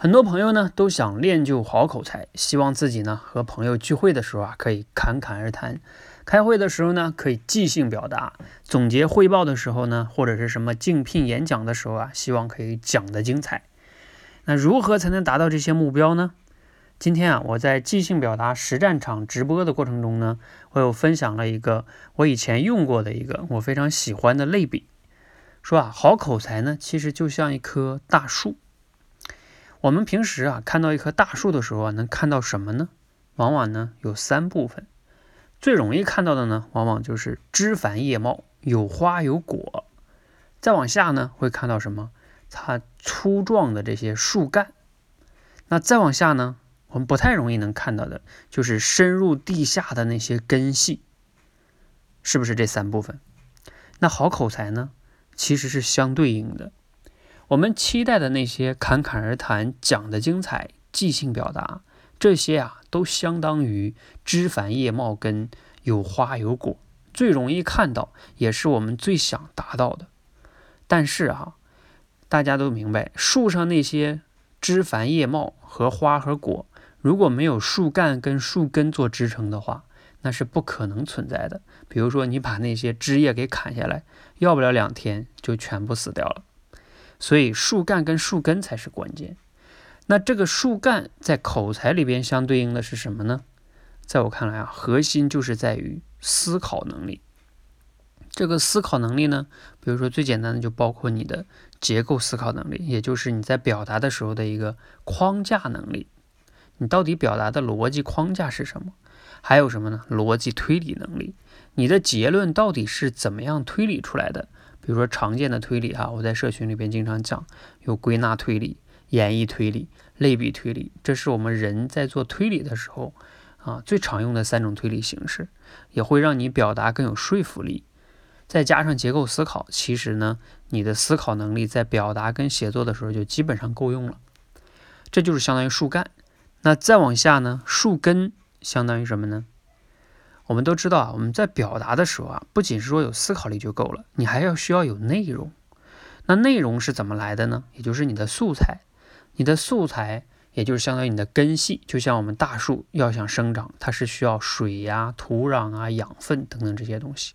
很多朋友呢都想练就好口才，希望自己呢和朋友聚会的时候啊可以侃侃而谈，开会的时候呢可以即兴表达，总结汇报的时候呢或者是什么竞聘演讲的时候啊，希望可以讲得精彩。那如何才能达到这些目标呢？今天啊我在即兴表达实战场直播的过程中呢，我有分享了一个我以前用过的一个我非常喜欢的类比，说啊好口才呢其实就像一棵大树。我们平时啊看到一棵大树的时候啊，能看到什么呢？往往呢有三部分，最容易看到的呢，往往就是枝繁叶茂，有花有果。再往下呢，会看到什么？它粗壮的这些树干。那再往下呢，我们不太容易能看到的，就是深入地下的那些根系。是不是这三部分？那好口才呢，其实是相对应的。我们期待的那些侃侃而谈、讲的精彩、即兴表达，这些啊，都相当于枝繁叶茂、跟有花有果，最容易看到，也是我们最想达到的。但是啊，大家都明白，树上那些枝繁叶茂和花和果，如果没有树干跟树根做支撑的话，那是不可能存在的。比如说，你把那些枝叶给砍下来，要不了两天就全部死掉了。所以树干跟树根才是关键。那这个树干在口才里边相对应的是什么呢？在我看来啊，核心就是在于思考能力。这个思考能力呢，比如说最简单的就包括你的结构思考能力，也就是你在表达的时候的一个框架能力。你到底表达的逻辑框架是什么？还有什么呢？逻辑推理能力。你的结论到底是怎么样推理出来的？比如说常见的推理啊，我在社群里边经常讲，有归纳推理、演绎推理、类比推理，这是我们人在做推理的时候啊最常用的三种推理形式，也会让你表达更有说服力。再加上结构思考，其实呢，你的思考能力在表达跟写作的时候就基本上够用了。这就是相当于树干。那再往下呢，树根相当于什么呢？我们都知道啊，我们在表达的时候啊，不仅是说有思考力就够了，你还要需要有内容。那内容是怎么来的呢？也就是你的素材，你的素材也就是相当于你的根系。就像我们大树要想生长，它是需要水呀、土壤啊、养分等等这些东西。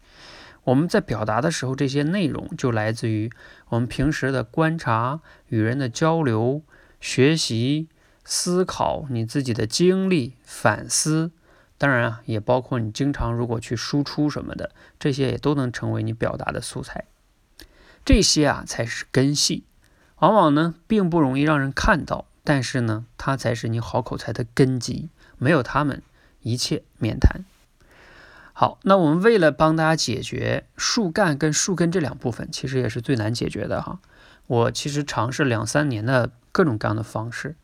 我们在表达的时候，这些内容就来自于我们平时的观察、与人的交流、学习、思考，你自己的经历、反思。当然啊，也包括你经常如果去输出什么的，这些也都能成为你表达的素材。这些啊才是根系，往往呢并不容易让人看到，但是呢，它才是你好口才的根基。没有它们，一切免谈。好，那我们为了帮大家解决树干跟树根这两部分，其实也是最难解决的哈。我其实尝试两三年的各种各样的方式。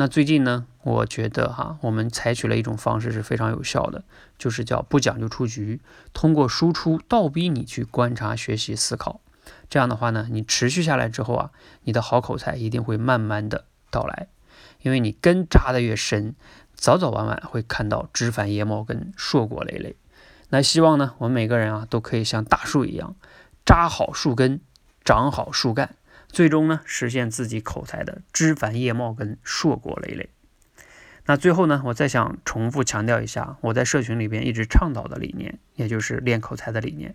那最近呢，我觉得哈，我们采取了一种方式是非常有效的，就是叫不讲究出局，通过输出倒逼你去观察、学习、思考。这样的话呢，你持续下来之后啊，你的好口才一定会慢慢的到来，因为你根扎的越深，早早晚晚会看到枝繁叶茂跟硕果累累。那希望呢，我们每个人啊，都可以像大树一样，扎好树根，长好树干。最终呢，实现自己口才的枝繁叶茂跟硕果累累。那最后呢，我再想重复强调一下，我在社群里边一直倡导的理念，也就是练口才的理念。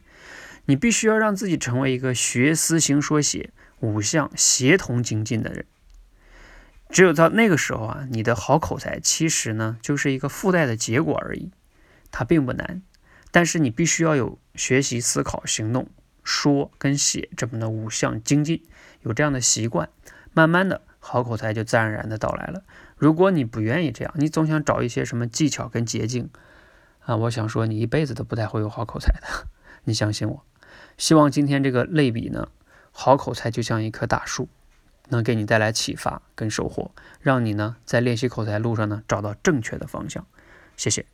你必须要让自己成为一个学思行说写五项协同精进的人。只有到那个时候啊，你的好口才其实呢，就是一个附带的结果而已，它并不难。但是你必须要有学习、思考、行动。说跟写这么的五项精进，有这样的习惯，慢慢的好口才就自然而然的到来了。如果你不愿意这样，你总想找一些什么技巧跟捷径啊，我想说你一辈子都不太会有好口才的。你相信我。希望今天这个类比呢，好口才就像一棵大树，能给你带来启发跟收获，让你呢在练习口才路上呢找到正确的方向。谢谢。